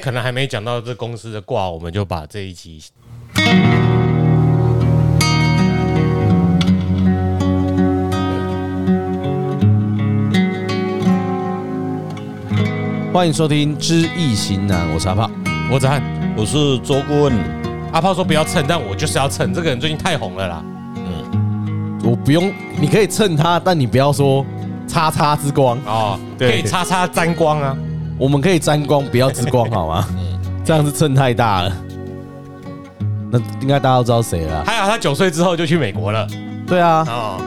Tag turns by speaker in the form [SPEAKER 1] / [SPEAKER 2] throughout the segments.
[SPEAKER 1] 可能还没讲到这公司的卦，我们就把这一集。
[SPEAKER 2] 欢迎收听《知易行难》，我是阿炮，
[SPEAKER 1] 我是汉，
[SPEAKER 3] 我是周顾问。
[SPEAKER 1] 阿炮说不要蹭，但我就是要蹭。这个人最近太红了啦。
[SPEAKER 2] 嗯，我不用，你可以蹭他，但你不要说叉叉之光
[SPEAKER 1] 哦，可以叉叉沾光啊。
[SPEAKER 2] 我们可以沾光，不要之光，好吗？这样子蹭太大了。那应该大家都知道谁了。
[SPEAKER 1] 还好他九岁之后就去美国了。
[SPEAKER 2] 对啊。哦。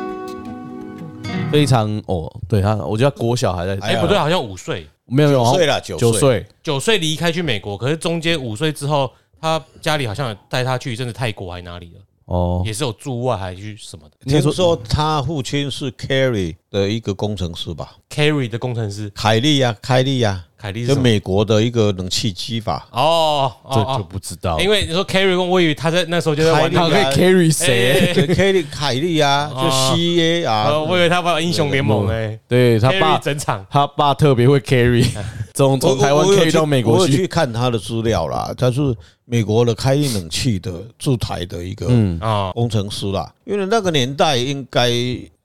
[SPEAKER 2] 非常哦，对他，我觉得国小还在。
[SPEAKER 1] 哎，不对，好像五岁。
[SPEAKER 2] 没有有
[SPEAKER 3] 九岁了，九岁，
[SPEAKER 1] 九岁离开去美国，可是中间五岁之后，他家里好像带他去，一阵子泰国还哪里了？哦，也是有驻外还是什么的？
[SPEAKER 3] 听说他父亲是 Carry 的一个工程师吧
[SPEAKER 1] ？Carry 的工程师，
[SPEAKER 3] 凯利呀，凯利呀。凯利是美国的一个冷气机吧？
[SPEAKER 1] 哦，
[SPEAKER 2] 这就不知道。
[SPEAKER 1] 因为你说 carry，我以为他在那时候就在玩。
[SPEAKER 2] 他可以 carry 谁
[SPEAKER 3] ？carry 凯利啊，就 CA 啊。
[SPEAKER 1] 我以为他玩英雄联盟诶。
[SPEAKER 2] 对他爸整场，他爸特别会 carry，从从台湾 carry 到美国去。
[SPEAKER 3] 去看他的资料啦，他是美国的开运冷气的驻台的一个工程师啦。因为那个年代应该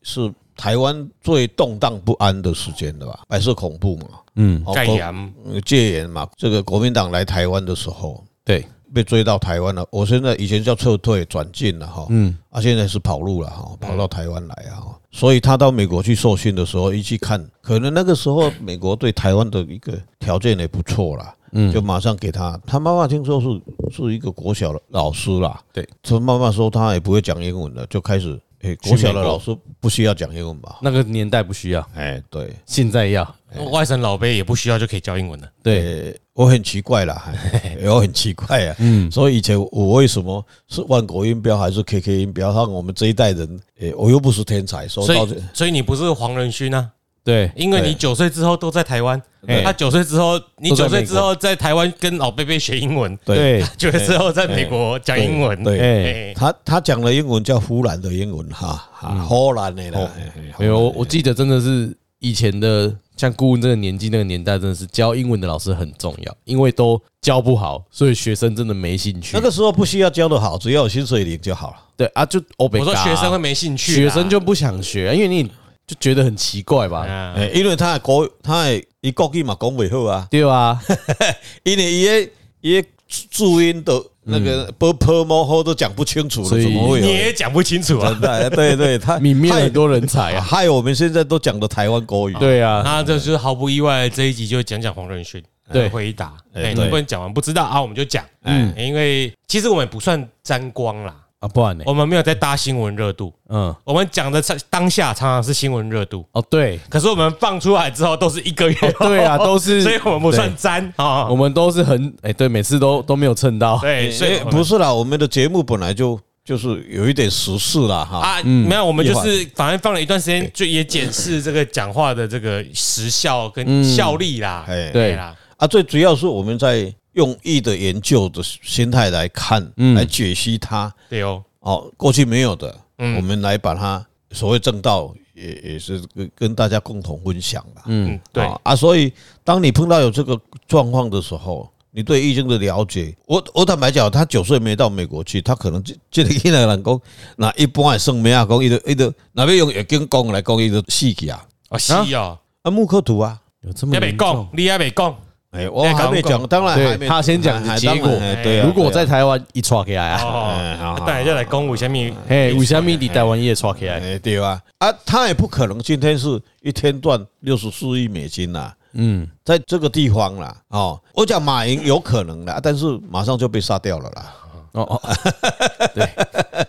[SPEAKER 3] 是。台湾最动荡不安的时间了吧？白色恐怖嘛，嗯，戒严，戒严嘛。这个国民党来台湾的时候，对，被追到台湾了。我现在以前叫撤退转进了哈，嗯，啊，现在是跑路了哈，跑到台湾来啊。所以他到美国去受训的时候，一去看，可能那个时候美国对台湾的一个条件也不错啦，嗯，就马上给他。他妈妈听说是是一个国小的老师啦，对，他妈妈说他也不会讲英文的，就开始。哎，国小的老师不需要讲英文吧？
[SPEAKER 2] 那个年代不需要。
[SPEAKER 3] 哎，对，
[SPEAKER 2] 现在要。
[SPEAKER 1] 外省老辈也不需要就可以教英文了。
[SPEAKER 3] 对，我很奇怪啦，我很奇怪啊。嗯，所以以前我为什么是万国音标还是 KK 音标？让我们这一代人，哎，我又不是天才，所以
[SPEAKER 1] 所以你不是黄仁勋啊？
[SPEAKER 2] 对，
[SPEAKER 1] 因为你九岁之后都在台湾，他九岁之后，你九岁之后在台湾跟老贝贝学英文，对，九岁之后在美国讲英文，
[SPEAKER 3] 对，他他讲的英文叫荷兰的英文哈，荷兰的啦，
[SPEAKER 2] 没有，我记得真的是以前的像顾问这个年纪那个年代，真的是教英文的老师很重要，因为都教不好，所以学生真的没兴趣。
[SPEAKER 3] 那个时候不需要教的好，只要有薪水领就好了。
[SPEAKER 2] 对啊，就我
[SPEAKER 1] 说学生会没兴趣，
[SPEAKER 2] 学生就不想学，因为你。就觉得很奇怪吧？
[SPEAKER 3] 哎，因为他的国，他的一国语嘛讲不好啊，
[SPEAKER 2] 对啊，
[SPEAKER 3] 因为伊个伊个注音的那个波波摩后都讲不清楚了，
[SPEAKER 1] 所以你也讲不清楚啊？
[SPEAKER 3] 对对，他
[SPEAKER 2] 泯灭很多人才啊，
[SPEAKER 3] 害我们现在都讲的台湾国语。
[SPEAKER 2] 对啊，
[SPEAKER 1] 那这就是毫不意外，这一集就讲讲黄仁勋，对，回答，哎，能不能讲完不知道啊，我们就讲，嗯，因为其实我们也不算沾光啦。啊，不然呢？我们没有在搭新闻热度，嗯，我们讲的当下常常是新闻热度。
[SPEAKER 2] 哦，对。
[SPEAKER 1] 可是我们放出来之后都是一个月，
[SPEAKER 2] 对啊，都是，
[SPEAKER 1] 所以我们不算沾啊，
[SPEAKER 2] 我们都是很哎，对，每次都都没有蹭到，
[SPEAKER 1] 对，所以
[SPEAKER 3] 不是啦，我们的节目本来就就是有一点时事啦。哈。啊，
[SPEAKER 1] 没有，我们就是反正放了一段时间，就也检视这个讲话的这个时效跟效力啦，哎，对。啦，
[SPEAKER 3] 啊，最主要是我们在。用意的研究的心态来看，来解析它。对哦，哦，过去没有的，我们来把它所谓正道，也也是跟跟大家共同分享吧。嗯，对啊，所以当你碰到有这个状况的时候，你对易经的了解，我我坦白讲，他九岁没到美国去，他可能这这里现在人讲，那一般的算没啊，讲伊的伊的，那边用易经讲来讲伊的死去啊，
[SPEAKER 1] 啊死啊，
[SPEAKER 3] 啊木刻图啊，
[SPEAKER 2] 有这么严重？
[SPEAKER 1] 还没讲，你还没讲。
[SPEAKER 3] 哎，我还没讲，当然还没。
[SPEAKER 2] 他先讲结果。对，如果在台湾一抓起来啊，
[SPEAKER 1] 当然就来讲为什么？
[SPEAKER 2] 哎，为什么你台湾也抓起来？
[SPEAKER 3] 对吧？啊，他也不可能今天是一天赚六十四亿美金呐。嗯，在这个地方啦，哦，我讲马云有可能的，但是马上就被杀掉了啦。哦哦，
[SPEAKER 1] 对，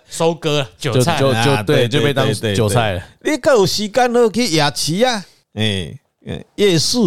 [SPEAKER 1] 收割韭菜
[SPEAKER 2] 就就对，就被当韭菜了。
[SPEAKER 3] 你够有时间了去夜市啊？哎，夜市。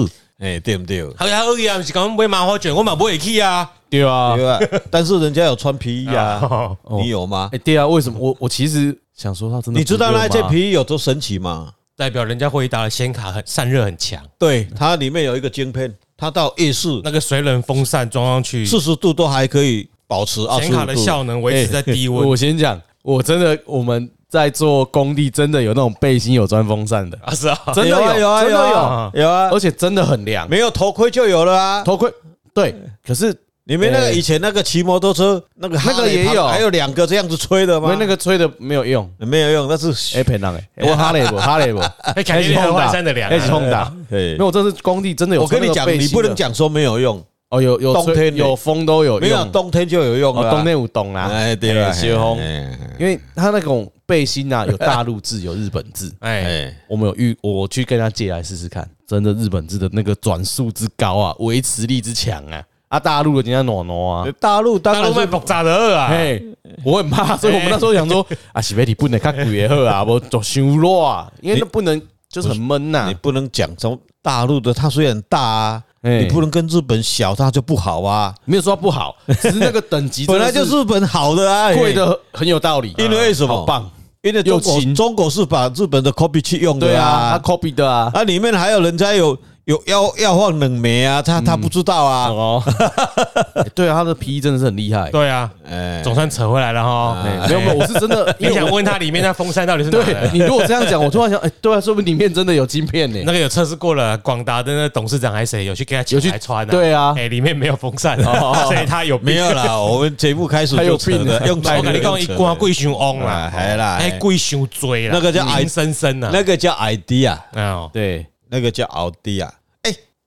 [SPEAKER 3] 哎，对不对？
[SPEAKER 1] 好呀，可以啊，不是讲买麻花卷，我嘛不会去啊。
[SPEAKER 2] 对啊，
[SPEAKER 3] 对啊。但是人家有穿皮衣啊，你有吗？
[SPEAKER 2] 哎，对啊，为什么？我我其实想说，他真的，
[SPEAKER 3] 你知道那件皮衣有多神奇吗？
[SPEAKER 1] 代表人家回答的显卡很散热很强。
[SPEAKER 3] 对，它里面有一个晶片，它到夜市
[SPEAKER 1] 那个水冷风扇装上去，
[SPEAKER 3] 四十度都还可以保持。
[SPEAKER 1] 显卡的效能维持在低温。
[SPEAKER 2] 我先讲，我真的我们。在做工地，真的有那种背心有装风扇的。
[SPEAKER 1] 啊？是啊，
[SPEAKER 2] 真的有，有啊，有啊，
[SPEAKER 3] 有啊，
[SPEAKER 2] 而且真的很凉，
[SPEAKER 3] 没有头盔就有了啊。
[SPEAKER 2] 头盔。对，可是
[SPEAKER 3] 你们那个以前那个骑摩托车那个
[SPEAKER 2] 那个也有，
[SPEAKER 3] 还有两个这样子吹的吗？
[SPEAKER 2] 没那个吹的没有用，
[SPEAKER 3] 没有用，那是
[SPEAKER 2] 哎骗人哎，我哈雷不哈雷不，
[SPEAKER 1] 还是后换山的两，
[SPEAKER 2] 还是冲打，没有，这是工地真的有。
[SPEAKER 3] 我跟你讲，你不能讲说没有用。
[SPEAKER 2] 哦，有有冬天有风都有用，没有
[SPEAKER 3] 冬天就有用了。
[SPEAKER 2] 冬天有冻啦，哎对了，雪风，因为他那种背心呐，有大陆字，有日本字。哎，我们有遇，我去跟他借来试试看，真的日本字的那个转速之高啊，维持力之强啊，啊，大陆的人家暖暖啊，
[SPEAKER 3] 大陆大陆卖
[SPEAKER 1] 爆炸的二啊，
[SPEAKER 2] 嘿，我很怕，所以我们那时候想说 啊，洗媒体不能看鬼二啊，我做修弱啊，因为那不能就是很闷呐，
[SPEAKER 3] 你不能讲从大陆的，它虽然大啊。你不能跟日本小，它就不好啊？
[SPEAKER 2] 没有说不好，只是那个等级
[SPEAKER 3] 本来就日本好的啊，
[SPEAKER 2] 贵的很有道理。
[SPEAKER 3] 因为什么？好棒，因为中国中国是把日本的 copy 去用的啊，
[SPEAKER 2] 他 copy 的啊，
[SPEAKER 3] 那，里面还有人家有。有要要放冷媒啊，他他不知道啊。哦，
[SPEAKER 2] 对啊，他的皮衣真的是很厉害。
[SPEAKER 1] 对啊，哎，总算扯回来了哈。
[SPEAKER 2] 没有没有，我是真的，
[SPEAKER 1] 你想问他里面那风扇到底是？
[SPEAKER 2] 对，你如果这样讲，我突然想，哎，对啊，说不定里面真的有晶片呢。
[SPEAKER 1] 那个有测试过了，广达的那董事长还是谁有去给他有去穿的？
[SPEAKER 2] 对啊，
[SPEAKER 1] 哎，里面没有风扇，所以他有
[SPEAKER 3] 没有啦？我们节目开始
[SPEAKER 2] 还有病的，
[SPEAKER 1] 用我跟你讲，一刮贵熊翁啦，还啦，还贵熊追啦，
[SPEAKER 3] 那个叫
[SPEAKER 1] 爱生生啊，
[SPEAKER 3] 那个叫 idea
[SPEAKER 2] 啊，对，
[SPEAKER 3] 那个叫 idea。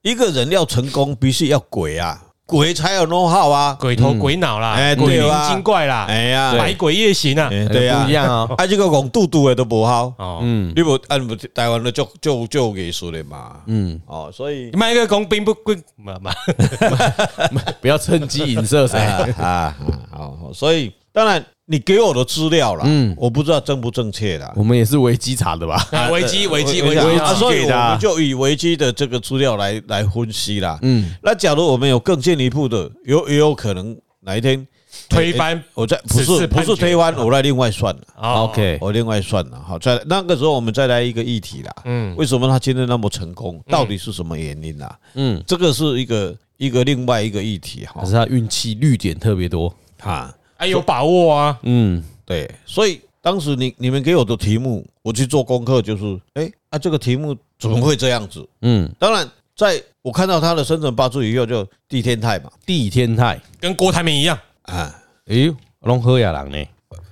[SPEAKER 3] 一个人要成功，必须要鬼啊，鬼才有 know how 啊，
[SPEAKER 1] 鬼头鬼脑啦，哎，鬼灵精怪啦，哎呀，百鬼夜行啊，
[SPEAKER 3] 对呀，不一样啊，啊，这个讲嘟嘟的都不好，哦，嗯，你不按不台湾的就就就艺术的嘛，嗯，哦，所以
[SPEAKER 1] 卖个工兵不贵嘛嘛，
[SPEAKER 2] 不要趁机引射谁
[SPEAKER 3] 啊，好，所以当然。你给我的资料了，嗯，我不知道正不正确的。
[SPEAKER 2] 我们也是维基查的吧？
[SPEAKER 1] 维基维基维基，
[SPEAKER 3] 所以我们就以维基的这个资料来来分析啦。嗯，那假如我们有更进一步的，有也有可能哪一天
[SPEAKER 1] 推翻，
[SPEAKER 3] 我再不是不是推翻，我来另外算了。
[SPEAKER 2] OK，
[SPEAKER 3] 我另外算了。好，在那个时候我们再来一个议题啦。嗯，为什么他今天那么成功？到底是什么原因啦？嗯，这个是一个一个另外一个议题哈。
[SPEAKER 2] 可是他运气绿点特别多哈。
[SPEAKER 1] 还有把握啊，
[SPEAKER 3] 嗯，对，所以当时你你们给我的题目，我去做功课，就是，哎，啊，这个题目怎么会这样子？嗯，当然，在我看到他的生辰八字以后，就地天泰嘛，
[SPEAKER 2] 地天泰
[SPEAKER 1] 跟郭台铭一样
[SPEAKER 2] 啊，哎，龙河亚郎呢？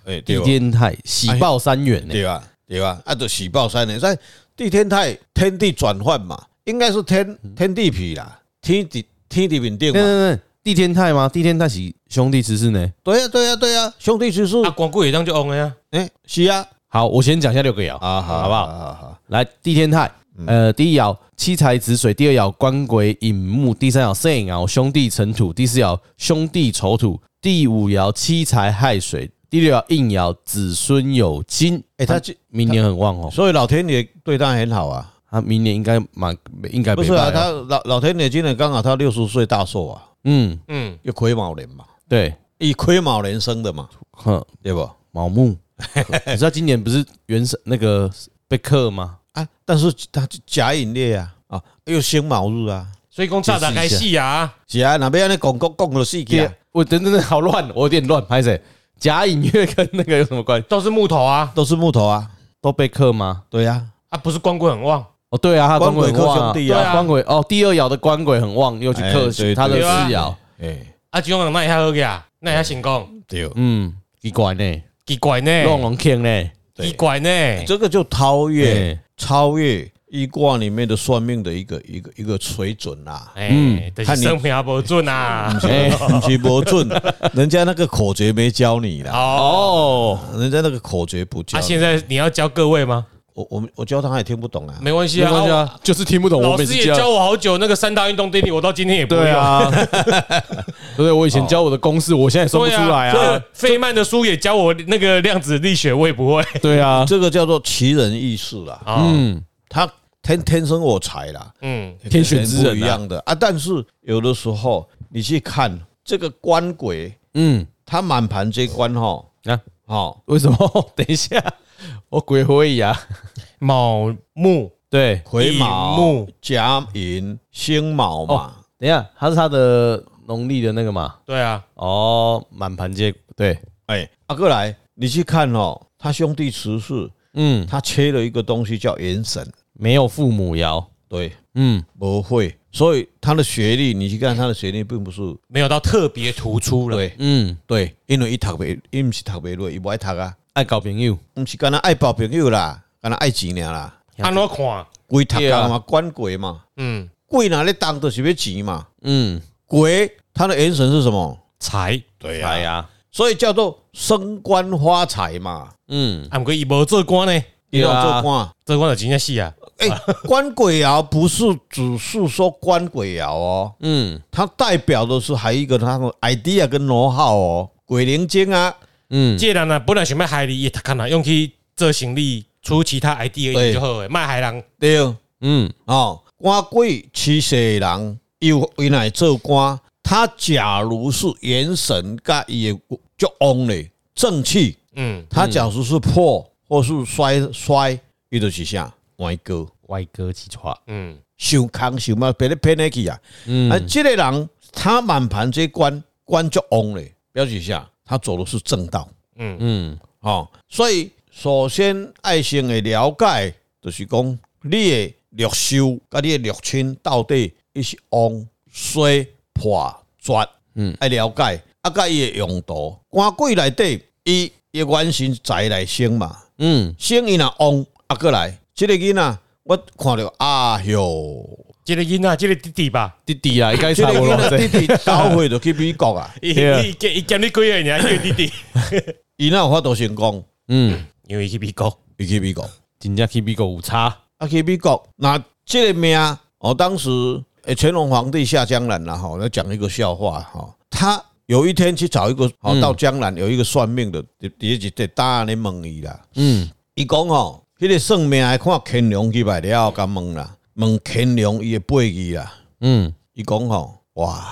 [SPEAKER 2] 哎，地天泰喜报三元呢？
[SPEAKER 3] 对吧？对吧？啊，就喜报三元，在地天泰天地转换嘛，应该是天天地痞啦，天地天地稳定嘛。
[SPEAKER 2] 地天泰吗？地天泰是兄弟之事呢？
[SPEAKER 3] 对呀，对呀，对呀，兄弟之事。
[SPEAKER 1] 啊，光顾也当就 on 了呀。
[SPEAKER 3] 哎，是啊。
[SPEAKER 2] 好，我先讲一下六个爻啊，好不好？好好。来，地天泰，呃，第一爻七财子水，第二爻官鬼引木，第三爻申爻兄弟辰土，第四爻兄弟丑土，第五爻七财亥水，第六爻应爻子孙有金。哎，他明年很旺哦，
[SPEAKER 3] 所以老天爷对他很好啊。
[SPEAKER 2] 他明年应该蛮应该
[SPEAKER 3] 不是啊？他老老天爷今年刚好他六十岁大寿啊。嗯嗯，又癸卯年嘛，
[SPEAKER 2] 对，
[SPEAKER 3] 以癸卯年生的嘛，哼，对不？
[SPEAKER 2] 卯木，你知道今年不是原神那个被克吗？
[SPEAKER 3] 啊，但是他甲寅月啊，啊，又辛卯日啊，
[SPEAKER 1] 所以讲炸炸开戏啊，
[SPEAKER 3] 是啊，哪边让你讲讲讲了戏剧，
[SPEAKER 2] 我真真的好乱，我有点乱，拍谁？甲寅月跟那个有什么关系？
[SPEAKER 1] 都是木头啊，
[SPEAKER 3] 都是木头啊，
[SPEAKER 2] 都被克吗？
[SPEAKER 3] 对呀，
[SPEAKER 1] 啊，不是光棍很旺。
[SPEAKER 2] 哦，对啊，他官鬼克兄弟啊，官鬼哦，第二爻的官鬼很旺，又去克他的四爻，哎，
[SPEAKER 1] 啊，这种那一下好个，那一下成功，
[SPEAKER 3] 对，
[SPEAKER 2] 嗯，奇怪呢，
[SPEAKER 1] 奇怪呢，
[SPEAKER 2] 龙龙坑呢，
[SPEAKER 1] 奇怪呢，
[SPEAKER 3] 这个就超越超越一卦里面的算命的一个一个一个水准啦，
[SPEAKER 1] 嗯，看你生平不准啊，
[SPEAKER 3] 不是不准，人家那个口诀没教你啦，哦，人家那个口诀不教，
[SPEAKER 1] 啊，现在你要教各位吗？
[SPEAKER 3] 我我我教他也听不懂啊，
[SPEAKER 1] 没关系啊，没关系啊，
[SPEAKER 2] 就是听不懂。
[SPEAKER 1] 老师也教我好久，那个三大运动定律，我到今天也不会
[SPEAKER 2] 啊。对，我以前教我的公式，我现在说不出来啊。
[SPEAKER 1] 费曼的书也教我那个量子力学，我也不会。
[SPEAKER 2] 对啊，
[SPEAKER 3] 这个叫做奇人异事啦。嗯，他天天生我才啦，嗯，
[SPEAKER 2] 天选之人
[SPEAKER 3] 一样的啊。但是有的时候你去看这个官鬼，嗯，他满盘皆官哈啊，
[SPEAKER 2] 好，为什么？等一下。我鬼会呀，
[SPEAKER 1] 卯木
[SPEAKER 2] 对，
[SPEAKER 3] 癸卯木甲寅辛卯嘛。
[SPEAKER 2] 等一下，他是他的农历的那个嘛？
[SPEAKER 1] 对啊。
[SPEAKER 2] 哦，满盘皆对。
[SPEAKER 3] 哎，阿哥来，你去看哦，他兄弟辞世，嗯，他缺了一个东西叫元神，
[SPEAKER 2] 没有父母爻。
[SPEAKER 3] 对，嗯，不会。所以他的学历，你去看他的学历，并不是
[SPEAKER 1] 没有到特别突出了。
[SPEAKER 3] 对，嗯，对，因为伊读袂，伊毋是读别落，伊不爱读啊，
[SPEAKER 2] 爱交朋友，
[SPEAKER 3] 毋是干那爱交朋友啦，干那爱钱尔啦。
[SPEAKER 1] 安怎看？
[SPEAKER 3] 鬼读家嘛，官鬼嘛，嗯，鬼哪里当都是要钱嘛，嗯，鬼他的元神是什么？
[SPEAKER 1] 财，
[SPEAKER 3] 对呀，所以叫做升官发财嘛，
[SPEAKER 1] 嗯，啊，毋过伊无做官呢，
[SPEAKER 3] 伊要做官，
[SPEAKER 1] 做官就真正死啊。
[SPEAKER 3] 哎，官鬼爻不是只是说官鬼爻哦，嗯，它代表的是还有一个它的 idea 跟 know how 哦，鬼灵精啊，
[SPEAKER 1] 嗯，既然呢本来想要害你，他看呐用去做生意出其他 idea 就好诶，卖害人。
[SPEAKER 3] 对，嗯。哦，官鬼七世人又原来做官，他假如是元神甲伊诶就旺嘞正气，嗯，他假如是破或是衰衰，伊就是啥？歪哥，
[SPEAKER 1] 歪哥起错，
[SPEAKER 3] 嗯，受康受嘛，别的骗下去啊，嗯，啊，这个人他满盘这官官就旺嘞，表示下他走的是正道，嗯。嗯，好，所以首先爱先的了解，就是讲你的六修，跟你的六亲到底伊是旺衰破绝，嗯，爱了解，啊，甲伊的用途，官贵内底伊伊元神财来生嘛，嗯，生伊若旺啊，过来。这个囡仔，我看到啊哟，
[SPEAKER 1] 这个囡仔，这个弟弟吧，
[SPEAKER 2] 弟弟啊，应该
[SPEAKER 3] 差不多。弟弟教会就去美国啊，
[SPEAKER 1] 伊伊伊叫你几 个人啊？弟弟，
[SPEAKER 3] 伊那有法度成功，
[SPEAKER 1] 嗯，因为去美国，
[SPEAKER 3] 伊去美国，
[SPEAKER 2] 真正去美国有差。
[SPEAKER 3] 啊，去美国，那这个命，我当时诶，乾隆皇帝下江南了哈，来讲一个笑话哈。他有一天去找一个，好到江南有一个算命的，第一在大咧问伊啦，嗯，伊讲哦。迄个算命还看乾隆去来了，甲问啦，问乾隆伊的背义啦，嗯，伊讲吼，哇，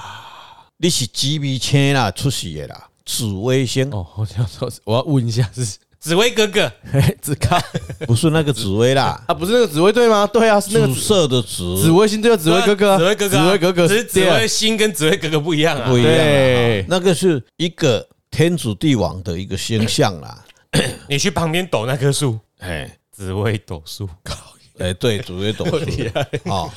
[SPEAKER 3] 你是几米青啦出世的啦，紫薇星。哦，
[SPEAKER 2] 我想说，我要问一下，是
[SPEAKER 1] 紫薇哥哥，
[SPEAKER 2] 紫康，
[SPEAKER 3] 不是那个紫薇啦，
[SPEAKER 2] 啊，不是那个紫薇对吗？对啊，是那个
[SPEAKER 3] 紫色的紫，
[SPEAKER 2] 紫薇星对啊，紫薇哥哥，
[SPEAKER 1] 紫薇哥哥，
[SPEAKER 2] 紫薇哥哥，
[SPEAKER 1] 只是紫薇星跟紫薇哥哥不一样啊，
[SPEAKER 3] 不一样，那个是一个天主帝王的一个星象啦，
[SPEAKER 1] 你去旁边抖那棵树，哎。紫薇斗数，
[SPEAKER 3] 哎，对，紫微斗数啊。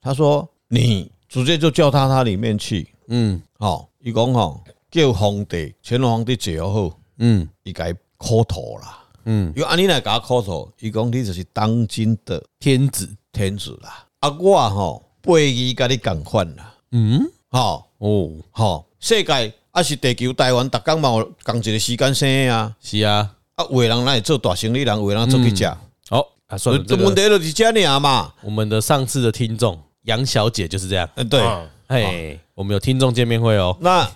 [SPEAKER 3] 他说你直接就叫他他里面去，嗯，好，伊讲吼叫皇帝，乾隆皇帝最好，嗯，伊该磕头啦，嗯，因为安尼来给他磕头，伊讲你就是当今的天子，天子啦。啊，我吼背伊甲你共款啦，嗯，好哦，好，世界啊是地球，台湾逐工嘛有共一个时间生啊，
[SPEAKER 2] 是啊。
[SPEAKER 3] 啊，有的人来做大生意人，有的人做去吃。
[SPEAKER 2] 好，啊，算了，这
[SPEAKER 3] 问题就是这样嘛。
[SPEAKER 2] 我们的上次的听众杨小姐就是这样。
[SPEAKER 3] 嗯，对，
[SPEAKER 2] 哎，我们有听众见面会哦。
[SPEAKER 3] 那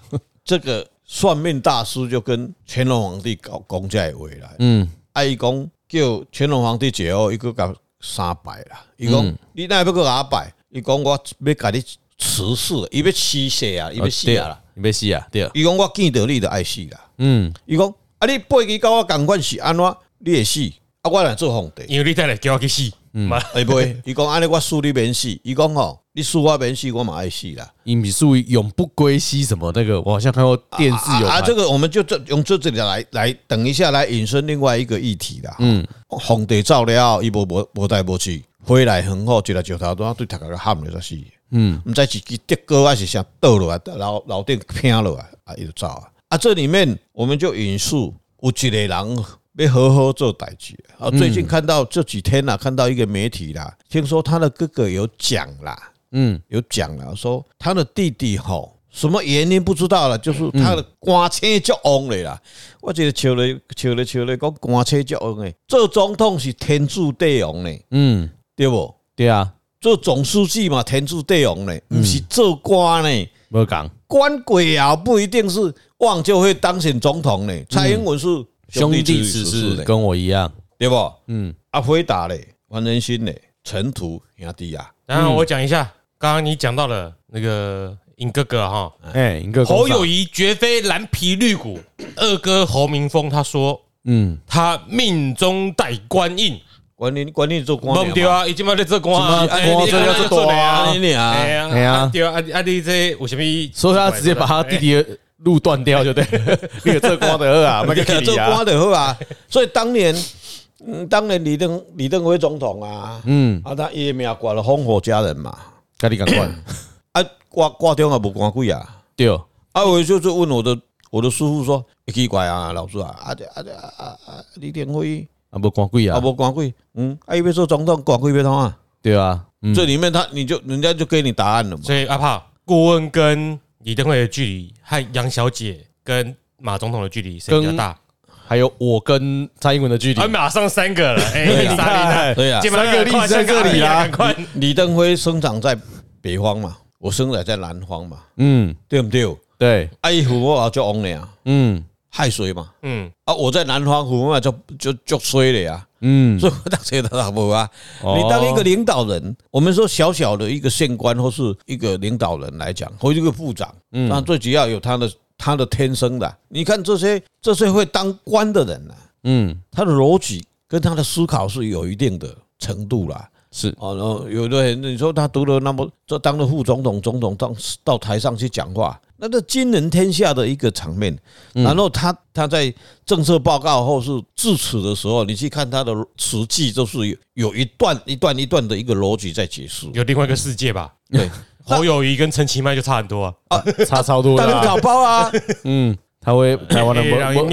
[SPEAKER 3] 这个算命大师就跟乾隆皇帝搞公债回来。嗯，啊，伊讲叫乾隆皇帝最后一个搞三拜啦。伊讲你那要个阿拜？伊讲我要给你辞世，伊要死死啊，伊要死啊，
[SPEAKER 2] 伊要死啊，对啊。
[SPEAKER 3] 伊讲我见到你就爱死啦。嗯，伊讲。啊！你背去跟我共款是安怎？你会死啊！我来做皇帝，
[SPEAKER 1] 因为你等来叫我去死，
[SPEAKER 3] 嗯，会不会？伊讲安尼，我输你免死。伊讲吼，你输我免死，我嘛爱死啦。
[SPEAKER 2] 因为属于永不归西什么那个，我好像看过电视有啊。
[SPEAKER 3] 这个我们就这用这这里来来等一下来引申另外一个议题啦。嗯，皇帝走了，伊无无无带无去，回来很好，一个石头都对头壳喊了才死。嗯，毋知是去跌高还是啥倒落来，楼楼顶偏落来，啊，伊就走啊。啊，这里面我们就引述有一个人要好好做代志啊。最近看到这几天啊，看到一个媒体啦，听说他的哥哥有讲啦，嗯，有讲了，说他的弟弟吼，什么原因不知道了，就是他的官车就旺了啦。我觉得笑了笑了笑了，讲官车就旺诶，做总统是天助地旺呢，嗯，对不？
[SPEAKER 2] 对啊，
[SPEAKER 3] 做总书记嘛，天助地旺呢，不是做官呢，
[SPEAKER 2] 没讲
[SPEAKER 3] 官鬼啊，不一定是。旺就会当选总统呢？蔡英文是
[SPEAKER 2] 兄弟子是跟我一样，
[SPEAKER 3] 对不？嗯，阿辉达嘞，王仁勋嘞，陈土兄弟啊。
[SPEAKER 1] 然后我讲一下，刚刚你讲到了那个尹哥哥哈，
[SPEAKER 2] 哎，尹哥哥
[SPEAKER 1] 侯友谊绝非蓝皮绿骨，二哥侯明峰他说，嗯，他命中带官印，
[SPEAKER 3] 官印官印做官，
[SPEAKER 1] 对啊，已经把在做官啊，
[SPEAKER 3] 官这要做多啊，你啊，
[SPEAKER 1] 哎呀，对啊，阿阿弟这为什么？
[SPEAKER 2] 所以他直接把他弟弟。路断掉就对，那个这瓜的啊，那个
[SPEAKER 3] 这瓜的好啊。所以当年，嗯，当年李登李登辉总统啊，嗯，啊，他爷爷挂了烽火佳人嘛，
[SPEAKER 2] 赶紧赶快
[SPEAKER 3] 啊，挂挂电话不挂贵啊？
[SPEAKER 2] 对，
[SPEAKER 3] 啊，我就是问我的我的师傅说，奇怪啊，老师啊，啊啊啊啊，李登辉。
[SPEAKER 2] 啊不挂贵啊，
[SPEAKER 3] 啊不挂贵，嗯，啊，一边说总统挂贵别通啊，
[SPEAKER 2] 对啊，
[SPEAKER 3] 这里面他你就人家就给你答案了嘛。
[SPEAKER 1] 所以阿炮顾问跟李登辉的距离和杨小姐跟马总统的距离谁比较大？
[SPEAKER 2] 还有我跟蔡英文的距离，
[SPEAKER 1] 马上三个了，哎，
[SPEAKER 3] 对呀，
[SPEAKER 1] 三个里三个里啊，
[SPEAKER 3] 李登辉生长在北方嘛，我生长在南方嘛，
[SPEAKER 2] 嗯，
[SPEAKER 3] 对不对？
[SPEAKER 2] 对，
[SPEAKER 3] 爱虎我就翁了呀，
[SPEAKER 2] 嗯，
[SPEAKER 3] 亥水嘛，嗯，啊，我在南方虎嘛就就就衰了呀，嗯，所以我当时他老婆啊，你当一个领导人，我们说小小的一个县官或是一个领导人来讲，或一个部长，嗯，那最主要有他的。他的天生的，你看这些这些会当官的人呢，嗯，他的逻辑跟他的思考是有一定的程度啦，
[SPEAKER 2] 是。
[SPEAKER 3] 哦，然后有的人你说他读了那么，这当了副总统、总统到到台上去讲话，那个惊人天下的一个场面，然后他他在政策报告或是致辞的时候，你去看他的词句，就是有有一段一段一段的一个逻辑在解释，
[SPEAKER 1] 有另外一个世界吧？对。侯友谊跟陈其迈就差很多啊，
[SPEAKER 2] 啊 差超多的。
[SPEAKER 3] 打包啊，
[SPEAKER 2] 嗯，他会台湾的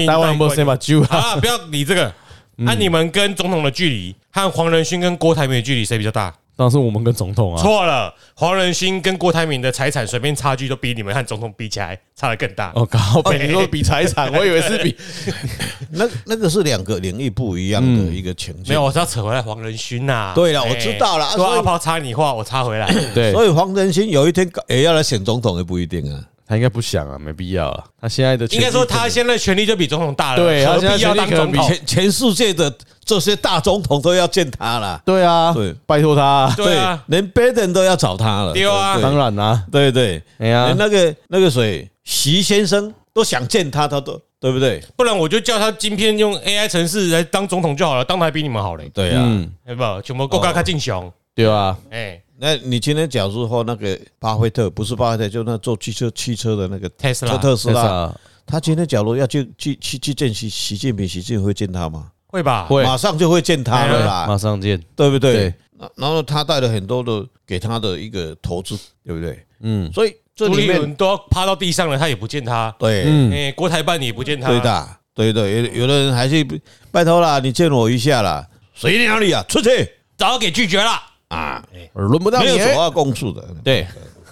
[SPEAKER 2] 台湾不先把揪
[SPEAKER 1] 啊，不要理这个。那你们跟总统的距离和黄仁勋跟郭台铭的距离谁比较大？
[SPEAKER 2] 当然是我们跟总统啊。
[SPEAKER 1] 错了，黄仁勋跟郭台铭的财产随便差距都比你们和总统比起来差得更大。
[SPEAKER 2] 哦，刚好被你说比财产，我以为是比
[SPEAKER 3] 那那个是两个领域不一样的一个情境。
[SPEAKER 1] 没有，我是要扯回来黄仁勋呐。
[SPEAKER 3] 对了，我知道了。
[SPEAKER 1] 说阿炮插你话，我插回来。
[SPEAKER 2] 对，
[SPEAKER 3] 所以黄仁勋有一天也要来选总统也不一定啊。
[SPEAKER 2] 他应该不想啊，没必要啊。他现在的
[SPEAKER 1] 应该说他现在权力就比总统大了，
[SPEAKER 2] 对，
[SPEAKER 1] 何必要当总统？
[SPEAKER 3] 全全世界的这些大总统都要见他了。
[SPEAKER 2] 对啊，对，拜托他。
[SPEAKER 1] 对啊，
[SPEAKER 3] 连拜登都要找他了。
[SPEAKER 1] 对啊，
[SPEAKER 2] 当然啦。
[SPEAKER 3] 对对，哎呀，那个那个谁，习先生都想见他，他都对不对？
[SPEAKER 1] 不然我就叫他今天用 AI 城市来当总统就好了，当的还比你们好嘞。
[SPEAKER 3] 对啊，
[SPEAKER 1] 对不？全部国家较正常。
[SPEAKER 2] 对啊，
[SPEAKER 1] 哎。
[SPEAKER 3] 那你今天假如说那个巴菲特不是巴菲特，就那做汽车汽车的那个
[SPEAKER 1] 特斯拉，
[SPEAKER 3] 特斯拉，他今天假如要去去去去见习习近平，习近平会见他吗？
[SPEAKER 1] 会吧，
[SPEAKER 2] 会，
[SPEAKER 3] 马上就会见他了啦，
[SPEAKER 2] 马上见，
[SPEAKER 3] 对不对？然后他带了很多的给他的一个投资，对不对？嗯，所以这里面
[SPEAKER 1] 都要趴到地上了，他也不见他，
[SPEAKER 3] 对，
[SPEAKER 1] 哎，国台办也不见他，
[SPEAKER 3] 对的，对对，有有的人还是拜托啦，你见我一下啦，谁鸟你啊？出去，
[SPEAKER 1] 早给拒绝了。
[SPEAKER 3] 啊，轮不到你，没有走到公数的，
[SPEAKER 2] 对，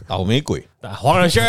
[SPEAKER 3] 倒霉鬼，
[SPEAKER 1] 黄仁勋，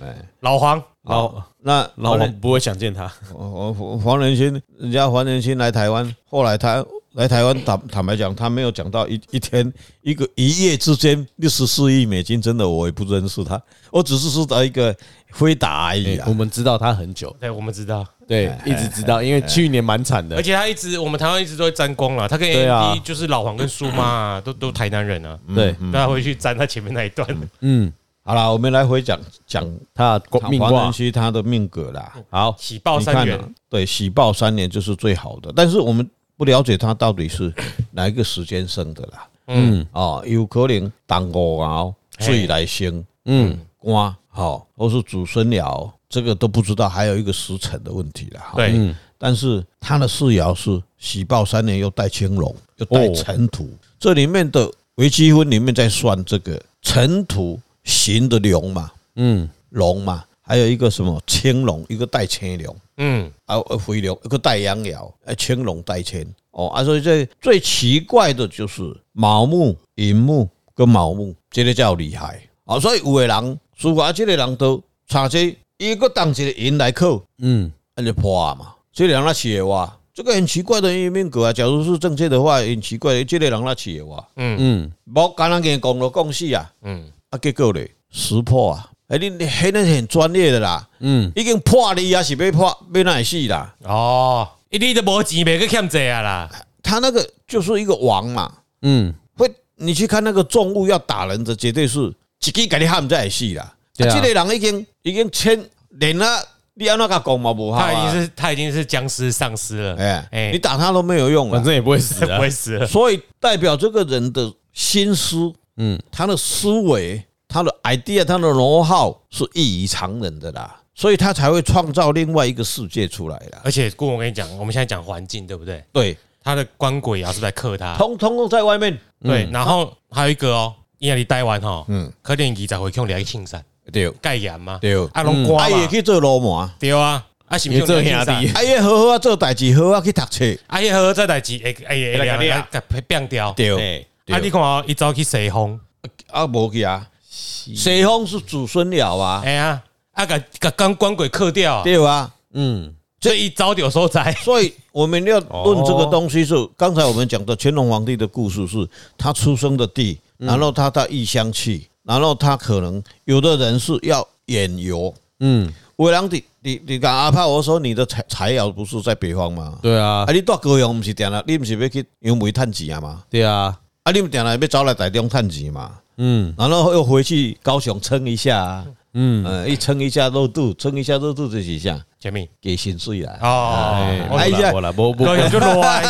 [SPEAKER 3] 哎，
[SPEAKER 1] 老黄，
[SPEAKER 3] 老。那
[SPEAKER 2] 老黄不会想见他，
[SPEAKER 3] 黄黄仁勋，人家黄仁勋来台湾，后来他来台湾坦坦白讲，他没有讲到一一天一个一夜之间六十四亿美金，真的我也不认识他，我只是知道一个辉达而已。
[SPEAKER 2] 我们知道他很久，
[SPEAKER 1] 对，我们知道。
[SPEAKER 2] 对，一直知道，因为去年蛮惨的，
[SPEAKER 1] 而且他一直，我们台湾一直都会沾光了。他跟 AMD 就是老黄跟苏妈 都都台南人啊，
[SPEAKER 2] 对，
[SPEAKER 1] 大家回去沾他前面那一段。
[SPEAKER 3] 嗯，好了，我们来回讲讲他命黄仁勋他的命格啦。好，
[SPEAKER 1] 喜报三年，
[SPEAKER 3] 对，喜报三年就是最好的，但是我们不了解他到底是 哪一个时间生的啦。嗯，哦，有可能当午熬水来生，嗯，官好，或是祖孙爻。这个都不知道，还有一个时辰的问题了。
[SPEAKER 1] 对，
[SPEAKER 3] 但是他的四爻是喜报三年，又带青龙，又带尘土。这里面的微积分里面在算这个尘土行的龙嘛，嗯，龙嘛，还有一个什么青龙，一个带青龙，嗯，啊，回龙一个带阳爻，哎，青龙带青。哦，啊，所以这最奇怪的就是卯木、寅木跟卯木，这个叫厉害啊。所以有的人，如果这个人都差这。一个当一个寅来扣，嗯，那就破嘛。这两个企业哇，这个很奇怪的命格啊。假如是正确的话，很奇怪的，这个人那企业哇，嗯嗯，冇刚刚跟讲了讲死啊，嗯，啊结果嘞，识破啊，哎你你很很专业的啦，嗯，已经破你也是被破，被那死啦。
[SPEAKER 1] 哦，一定都无钱，别去欠债啊啦。
[SPEAKER 3] 他那个就是一个王嘛，嗯，会你去看那个重物要打人的，绝对是自己给你喊在死啦。这个人已经已经签连了，你要那个讲嘛不好，
[SPEAKER 1] 他已经是他已经是僵尸丧尸了，哎
[SPEAKER 3] 哎，你打他都没有用，
[SPEAKER 2] 反正也不会死，
[SPEAKER 1] 不会死。
[SPEAKER 3] 所以代表这个人的心思，嗯，他的思维，他的 idea，他的 know-how 是异于常人的啦，所以他才会创造另外一个世界出来啦。
[SPEAKER 1] 而且顾问，我跟你讲，我们现在讲环境，对不对？
[SPEAKER 3] 对，
[SPEAKER 1] 他的官鬼啊是在克他，
[SPEAKER 3] 通通都在外面。
[SPEAKER 1] 对，然后还有一个哦。因为你台湾吼，嗯，可能二十岁去来青山，
[SPEAKER 3] 对，
[SPEAKER 1] 盖严嘛，
[SPEAKER 3] 对，
[SPEAKER 1] 啊，拢挂嘛，
[SPEAKER 3] 也去做罗马，
[SPEAKER 1] 对啊，啊，是毋是
[SPEAKER 2] 做兄弟，
[SPEAKER 3] 啊，伊好好啊做代志，好啊去读册，
[SPEAKER 1] 啊，伊好好做代志，哎哎，两个给变掉，
[SPEAKER 3] 对，
[SPEAKER 1] 啊，你看哦，一早去西方，
[SPEAKER 3] 啊，无去啊，西方是祖孙了啊，
[SPEAKER 1] 哎呀，啊，个个刚官鬼克掉，
[SPEAKER 3] 对啊，嗯。
[SPEAKER 1] 这一招有收在，
[SPEAKER 3] 所以我们要论这个东西是刚才我们讲的乾隆皇帝的故事，是他出生的地，然后他到异乡去，然后他可能有的人是要远游，嗯，为了你你你讲阿炮，我说你的材材料不是在北方吗？
[SPEAKER 2] 对啊，
[SPEAKER 3] 啊你到高雄不是点了，你不是要去用煤炭钱吗？
[SPEAKER 2] 对啊，
[SPEAKER 3] 啊你们点了要找来台中探钱嘛？嗯，然后又回去高雄撑一下。嗯，呃，一撑一下热度，撑一下热度这几下，
[SPEAKER 1] 前面
[SPEAKER 3] 给薪水啦
[SPEAKER 1] 哦，
[SPEAKER 2] 哎呀，我来，我不，
[SPEAKER 1] 就落啊，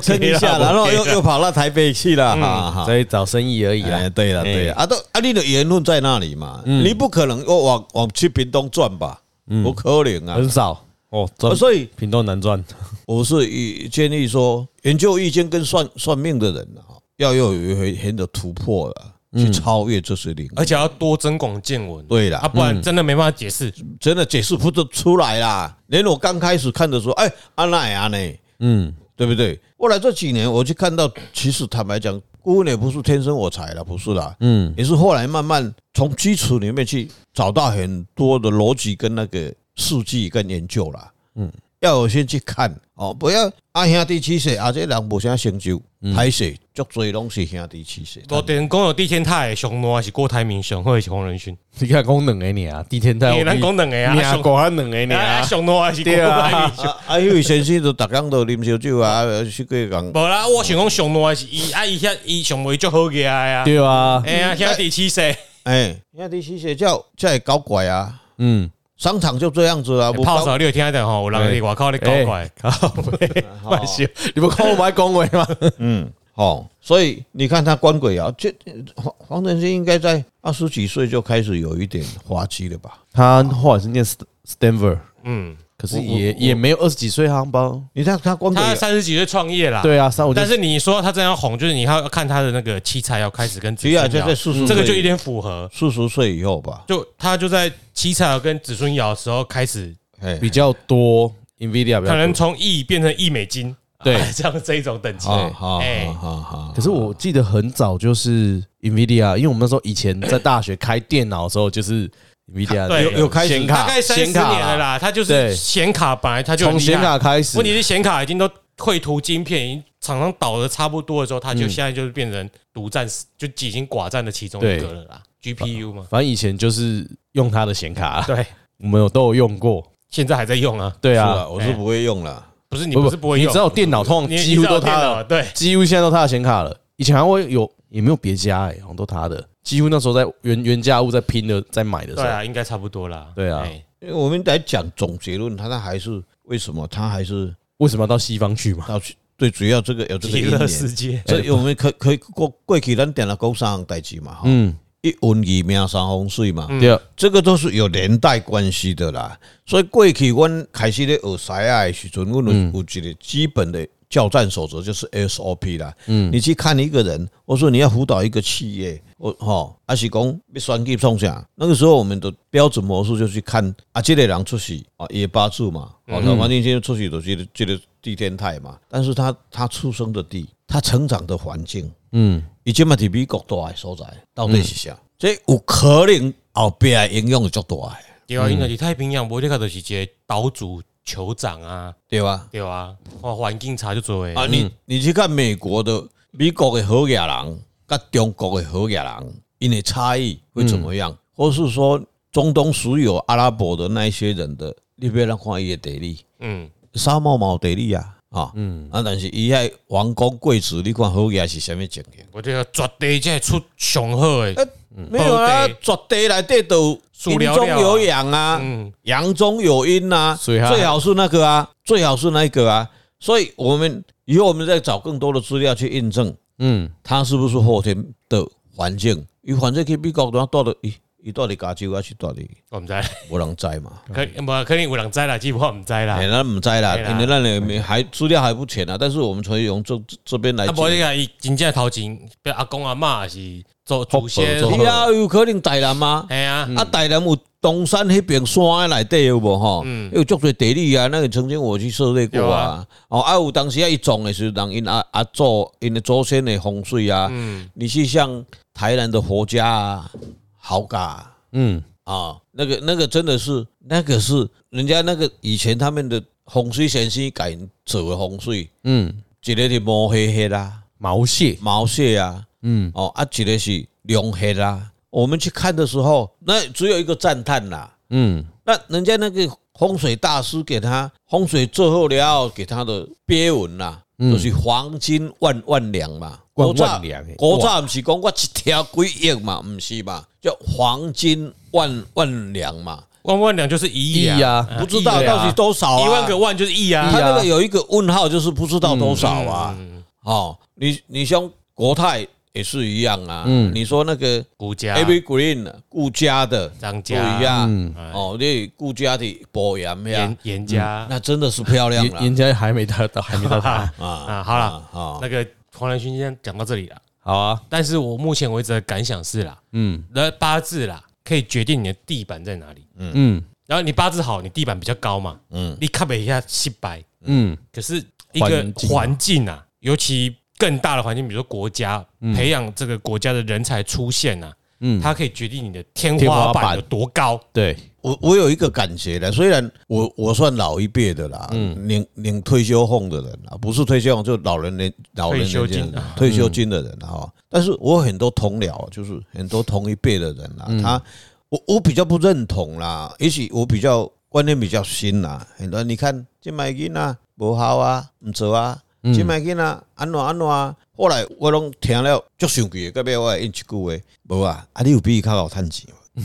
[SPEAKER 1] 撑一下
[SPEAKER 3] 然后又又跑到台北去了，哈，
[SPEAKER 2] 所以找生意而已啦。
[SPEAKER 3] 对了，对了，啊，都啊，你的言论在那里嘛？你不可能我往往去屏东赚吧？不可能啊，
[SPEAKER 2] 很少哦，所以屏东难赚。
[SPEAKER 3] 我是建议说，研究易经跟算算命的人啊，要有一回很的突破了。去超越这些领域，
[SPEAKER 1] 而且要多增广见闻。
[SPEAKER 3] 对了，
[SPEAKER 1] 啊，不然真的没办法解释，
[SPEAKER 3] 真的解释不得出来啦。连我刚开始看的时候，哎，阿那呀呢？嗯，对不对？后来这几年我去看到，其实坦白讲，顾问也不是天生我才了，不是啦。嗯，也是后来慢慢从基础里面去找到很多的逻辑跟那个数据跟研究啦。嗯。要有先去看哦，不要啊兄弟七岁，阿这人无啥成就，歹势足多拢是兄弟七岁。
[SPEAKER 1] 昨天讲有地天泰上路还是郭台铭上，或者是黄仁勋？
[SPEAKER 2] 你看讲两个你啊，地天泰，
[SPEAKER 1] 你咱讲两个啊，上过两个你啊，上路还是郭台铭？
[SPEAKER 3] 啊，因为先生都逐工都啉烧酒啊，去过讲。
[SPEAKER 1] 无啦，我想讲上路还是伊啊，伊遐伊上位足好个啊，
[SPEAKER 2] 对啊，
[SPEAKER 1] 哎呀，兄弟七岁，
[SPEAKER 3] 哎，兄弟七岁叫叫会搞怪啊，嗯。商场就这样子啊，
[SPEAKER 1] 泡澡你有听得吼？有人我 靠你搞怪，
[SPEAKER 2] 怪笑，你不看我买恭维吗？
[SPEAKER 3] 嗯，好，所以你看他官鬼啊，这黄黄仁勋应该在二十几岁就开始有一点滑稽了吧？
[SPEAKER 2] 他后来是念 Stanford，嗯。可是也也没有二十几岁夯包，
[SPEAKER 3] 你看他光
[SPEAKER 1] 他三十几岁创业啦，
[SPEAKER 2] 对啊，三五
[SPEAKER 1] 但是你说他真要红，就是你要看他的那个七彩要开始跟子孙
[SPEAKER 3] 爻，
[SPEAKER 1] 这个就有点符合。
[SPEAKER 3] 四十岁以后吧，
[SPEAKER 1] 就他就在七彩跟子孙爻的时候开始
[SPEAKER 2] 比较多，Nvidia
[SPEAKER 1] 可能从亿变成亿美金，对，这样这一种等级，
[SPEAKER 3] 好，好好。
[SPEAKER 2] 可是我记得很早就是 Nvidia，因为我们那时候以前在大学开电脑的时候就是。
[SPEAKER 1] 对，
[SPEAKER 3] 有有开显卡，
[SPEAKER 1] 大概三十年了啦。它就是显卡，本来它就
[SPEAKER 2] 从显卡开始。
[SPEAKER 1] 问题是显卡已经都绘图晶片，已经厂商倒的差不多的时候，它就现在就是变成独占，就已经寡占的其中一个了啦。GPU 嘛，
[SPEAKER 2] 反正以前就是用它的显卡，
[SPEAKER 1] 对，
[SPEAKER 2] 我们有都有用过，
[SPEAKER 1] 现在还在用啊。
[SPEAKER 2] 对啊，
[SPEAKER 3] 我是不会用了。
[SPEAKER 1] 不是你不是不会用，
[SPEAKER 2] 你知道电脑通常几乎都它的，
[SPEAKER 1] 对，
[SPEAKER 2] 几乎现在都它的显卡了。以前还会有，也没有别家哎，好像都它的。几乎那时候在原原价物在拼的，在买的时候，对
[SPEAKER 1] 啊，应该差不多啦。
[SPEAKER 2] 对啊，
[SPEAKER 3] 因为我们来讲总结论，他那还是为什么他还是
[SPEAKER 2] 为什么要到西方去嘛？
[SPEAKER 3] 到去对，主要这个有这个
[SPEAKER 1] 极乐世界，
[SPEAKER 3] 所以我们可可以过过去咱点了讲三项代志嘛，嗯，一文二命三风水嘛，对，这个都是有连带关系的啦。所以过去我开始咧学西啊的时阵，我们有一个基本的。教战守则就是 SOP 啦。嗯，你去看一个人，我说你要辅导一个企业，我哈阿是讲要选举创啥？那个时候我们的标准模式就去看啊，这类人出席啊，也八字嘛，哦，那王定先出席都觉得觉得地天泰嘛，但是他他出生的地，他成长的环境，嗯，以及嘛，美国大的所在到底是啥？这有可能后边影响就足大。
[SPEAKER 1] 对啊，因为太平洋，无你看就是一个岛主。酋长啊，
[SPEAKER 3] 对吧？
[SPEAKER 1] 对啊，哇，环境差就多诶。
[SPEAKER 3] 啊，你你去看美国的美国的好野人，跟中国的好野人，因为差异会怎么样？或是说中东所有阿拉伯的那些人的，你别人看伊的地理，嗯，沙漠冇地理啊，啊，嗯，啊，但是伊喺王公贵族，你看好野是什么情形？
[SPEAKER 1] 我觉得绝对才出上好诶。
[SPEAKER 3] 没有啊，绝对来对都阴中有阳啊，阳中有阴啊，最好是那个啊，最好是那个啊，所以我们以后我们再找更多的资料去印证，嗯，它是不是后天的环境？与环境可以比较多，到的，咦，伊到伫加州还是到伫？
[SPEAKER 1] 我毋知，
[SPEAKER 3] 无人知嘛？
[SPEAKER 1] 可无肯定有人知啦，基本上唔知啦。
[SPEAKER 3] 咱毋知啦，因为咱诶还资料还不全啊。但是我们可以用这这边来。啊，
[SPEAKER 1] 无你看伊真正头前，阿公阿妈是做祖先，
[SPEAKER 3] 伊啊有可能台南吗？
[SPEAKER 1] 系啊，
[SPEAKER 3] 啊台南有东山迄边山诶内底有无吼？嗯，有足多地理啊，那个曾经我去涉猎过啊。哦，啊有当时啊，伊种诶是人因啊啊祖因诶祖先诶风水啊。嗯，你是像台南的佛家啊。好嘎，嗯。啊，那个那个真的是那个是人家那个以前他们的风水先生改走的风水，嗯，一个是毛黑黑啦，
[SPEAKER 2] 毛蟹。
[SPEAKER 3] 毛蟹啊，嗯。哦啊，一个是龙黑啦。我们去看的时候，那只有一个赞叹啦，嗯，那人家那个风水大师给他风水做后了，给他的碑文啦，就是黄金万万两嘛。
[SPEAKER 2] 万万两，
[SPEAKER 3] 国债不是讲我一条几亿嘛，不是嘛？叫黄金万万两嘛，
[SPEAKER 1] 万万两就是一亿啊，
[SPEAKER 3] 不知道到底多少，
[SPEAKER 1] 一万个万就是亿啊。
[SPEAKER 3] 他那个有一个问号，就是不知道多少啊。哦，你你像国泰也是一样啊。嗯，你说那个
[SPEAKER 1] 顾家
[SPEAKER 3] ，Evergreen 顾家的
[SPEAKER 1] 张家。不一样。
[SPEAKER 3] 哦，那顾家的保养
[SPEAKER 1] 严严家，
[SPEAKER 3] 那真的是漂亮了。
[SPEAKER 2] 严家还没到，到还没到他。
[SPEAKER 1] 啊啊，好了好，那个。黄仁勋今天讲到这里了，
[SPEAKER 2] 好啊。
[SPEAKER 1] 但是我目前为止的感想是啦，嗯，那八字啦，可以决定你的地板在哪里，嗯。嗯。然后你八字好，你地板比较高嘛，嗯，你看北一下七百，嗯。可是一个环境啊，尤其更大的环境，比如说国家培养这个国家的人才出现啊。嗯，它可以决定你的天花板有多高。
[SPEAKER 2] 对
[SPEAKER 3] 我，我有一个感觉的，虽然我我算老一辈的啦，嗯，领领退休俸的人啊，不是退休俸，就老人年老人年金退休金的人哈。但是我很多同僚，就是很多同一辈的人啊，他我我比较不认同啦，也许我比较观念比较新啦。很多你看金买金啊，不好啊，唔做啊，金买金啊，安怎安怎啊。后来我拢听了足生气，隔壁我应一句话，无啊，啊你有比伊较好趁钱吗？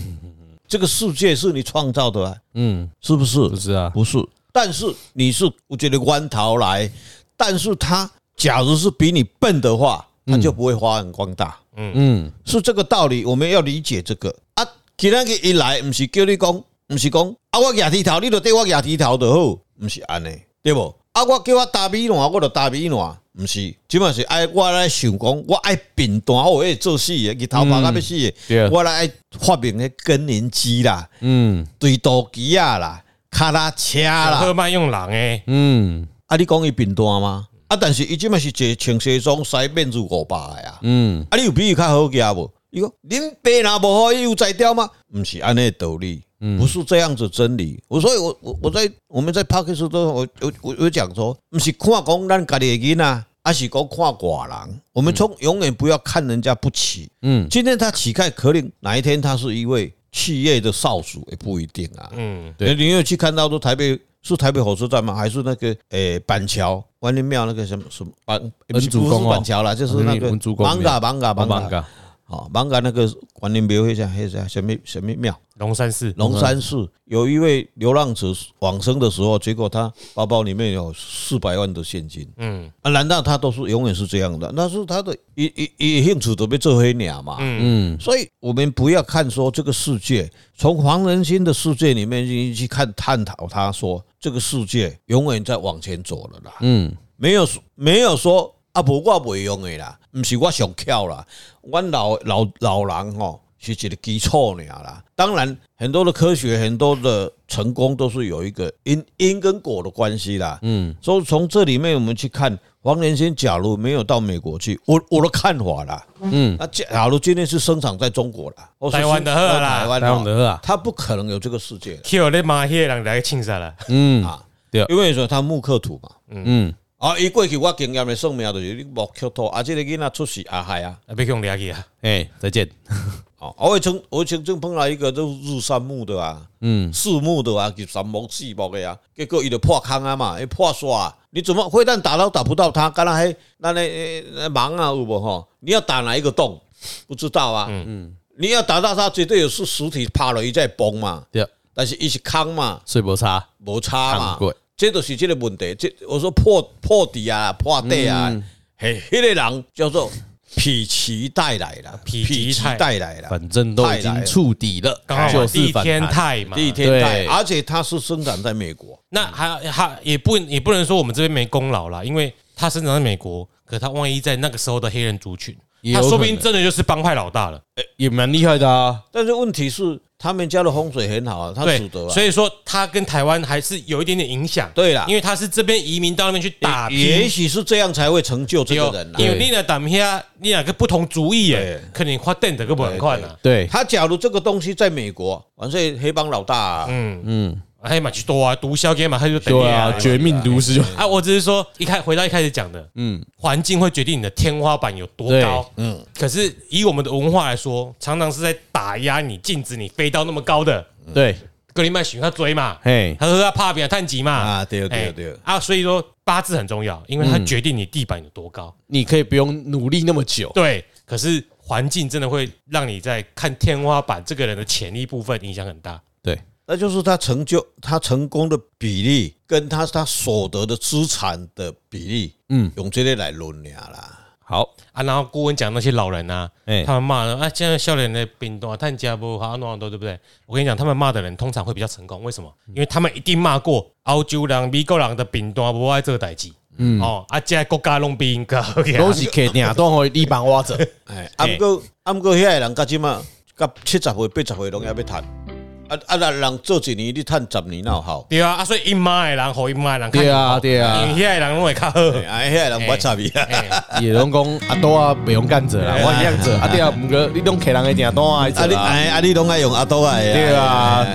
[SPEAKER 3] 这个世界是你创造的啊，嗯，是不是？
[SPEAKER 2] 不是啊，
[SPEAKER 3] 不是。但是你是我觉得弯头来，但是他假如是比你笨的话，他就不会发扬光大。嗯嗯，是这个道理，我们要理解这个啊。今天一来，不是叫你讲，不是讲啊，我牙剃头，你就对我牙剃头就好，不是安尼，对不？啊，我叫我打美暖，我就打美暖。不是，即嘛是爱我来想讲，我爱扁断，我会做死的，佢头发甲要死的，我来发明个更年期啦，嗯，对倒机啊啦，卡拉车啦，
[SPEAKER 1] 特卖用人诶，
[SPEAKER 3] 嗯，啊，你讲伊扁断吗？啊，但是伊即嘛是一个穿西装，西面子五百个呀，嗯，啊，你有比伊较好夹无？伊讲恁爸若无好，伊有才调吗？毋是安尼道理，不是这样子真理。我所以我我我在我们在 Podcast 都我我我我讲说，不是看讲咱家己的囡仔。而是讲看寡人，我们从永远不要看人家不起。嗯，今天他乞丐，可能哪一天他是一位企业的少主也不一定啊。嗯，对。你有去看到说台北是台北火车站吗？还是那个诶板桥关帝庙那个什么什么板？不是板桥啦，就是那个艋舺艋舺艋舺。好，艋舺那个观音庙，那啥那啥什么什么庙？
[SPEAKER 1] 龙山寺。
[SPEAKER 3] 龙山寺有一位流浪者往生的时候，结果他包包里面有四百万的现金。嗯，啊，难道他都是永远是这样的？那是他的一一一兴趣都被做黑鸟嘛？嗯嗯。所以我们不要看说这个世界，从黄仁勋的世界里面去去看探讨，他说这个世界永远在往前走了啦。嗯，没有没有说。啊，不我袂用的啦，毋是我上巧啦，阮老老老人吼是一个基础尔啦。当然，很多的科学，很多的成功都是有一个因因跟果的关系啦。嗯，所以从这里面我们去看黄仁勋，假如没有到美国去，我我的看法啦，嗯，那假如今天是生长在中国啦，
[SPEAKER 1] 台湾的好啦，
[SPEAKER 3] 台湾的好，他不可能有这个世界。
[SPEAKER 1] 叫你妈些人来庆杀了，
[SPEAKER 3] 嗯啊，对，因为说他木刻土嘛，嗯。啊！伊过去我经验的算命就是你木刻土，啊，这个囡仔出事啊害啊，
[SPEAKER 1] 别用掠去啊，
[SPEAKER 2] 哎，再见。
[SPEAKER 3] 哦，我曾我曾经碰到一个都日三木的啊，嗯，四木的啊，就三木四木的啊，结果伊就破坑啊嘛，伊破刷，你怎么会但打都打不到他？刚才还那那忙啊，有无吼？你要打哪一个洞？不知道啊，嗯嗯，你要打到他，绝对有是实体趴了一再崩嘛，对，但是伊是坑嘛，
[SPEAKER 2] 所以无差，
[SPEAKER 3] 无差嘛。这都是这个问题，这我说破破底啊，破底啊，嘿，那个人叫做否极带来了，否极带来。了，
[SPEAKER 2] 反正都已经触底了，
[SPEAKER 1] 就是地天泰嘛，
[SPEAKER 3] 地天泰，而且它是生长在美国，
[SPEAKER 1] 那还还也不也不能说我们这边没功劳啦，因为它生长在美国，可它万一在那个时候的黑人族群，他说不定真的就是帮派老大了，
[SPEAKER 2] 也蛮厉害的啊。
[SPEAKER 3] 但是问题是。他们家的风水很好啊，他祖德，
[SPEAKER 1] 所以说他跟台湾还是有一点点影响。
[SPEAKER 3] 对啦，
[SPEAKER 1] 因为他是这边移民到那边去打拼，
[SPEAKER 3] 也许是这样才会成就这个人。
[SPEAKER 1] 因为你俩打拼啊，你两个不同主意耶，可能花电的个不很快呢。
[SPEAKER 2] 对，
[SPEAKER 3] 他假如这个东西在美国，完事黑帮老大，嗯嗯。
[SPEAKER 1] 还蛮去多啊，毒枭给嘛，他就等
[SPEAKER 2] 对啊，绝命毒师
[SPEAKER 1] 啊！我只是说一开回到一开始讲的，嗯，环境会决定你的天花板有多高，嗯。可是以我们的文化来说，常常是在打压你，禁止你飞到那么高的。
[SPEAKER 2] 对，
[SPEAKER 1] 格林曼喜欢他追嘛，嘿，他说他怕别人探级嘛，啊，
[SPEAKER 3] 对对对
[SPEAKER 1] 啊，所以说八字很重要，因为它决定你地板有多高。
[SPEAKER 2] 你可以不用努力那么久，
[SPEAKER 1] 对。可是环境真的会让你在看天花板这个人的潜力部分影响很大，
[SPEAKER 2] 对。
[SPEAKER 3] 那就是他成就、他成功的比例，跟他他所得的资产的比例，嗯，用这个来论量啦。
[SPEAKER 2] 好
[SPEAKER 1] 啊，然后顾问讲那些老人啊，哎，他们骂人啊，现在少年的病多，探家不好，那都对不对？我跟你讲，他们骂的人通常会比较成功，为什么？因为他们一定骂过澳洲人、美国人的病多不爱这个代志，嗯哦，啊，这国家拢比应该，
[SPEAKER 2] 都是客定都会地板挖着，
[SPEAKER 3] 哎，啊，不过啊，不过遐个人家今嘛，甲七十岁、八十岁拢要要谈。啊啊！人人做一年，你趁十年哪有好？
[SPEAKER 1] 对啊，啊所以一卖人和一卖人，
[SPEAKER 2] 对啊对啊，
[SPEAKER 1] 因为遐的人拢会较好，
[SPEAKER 3] 啊遐的人无差别 啊。
[SPEAKER 2] 也拢讲阿多啊，不用干者啦，我一样做。啊对啊，毋过你拢客人的订单啊，啊
[SPEAKER 3] 你啊你拢爱用阿多啊？
[SPEAKER 2] 对啊，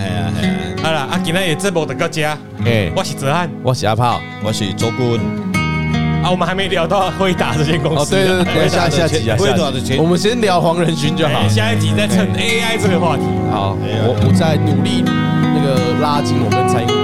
[SPEAKER 1] 好啦，啊今日也节目就到遮，诶，我是泽汉，
[SPEAKER 2] 我是阿炮，
[SPEAKER 3] 我是周军。
[SPEAKER 1] 啊，我们还没聊到辉达这间公司。
[SPEAKER 2] 哦，对对对，下下集啊，辉达的钱，我们先聊黄仁勋就好。
[SPEAKER 1] 下一集再趁 AI 这个话题。
[SPEAKER 2] 好，我我在努力那个拉近我跟蔡英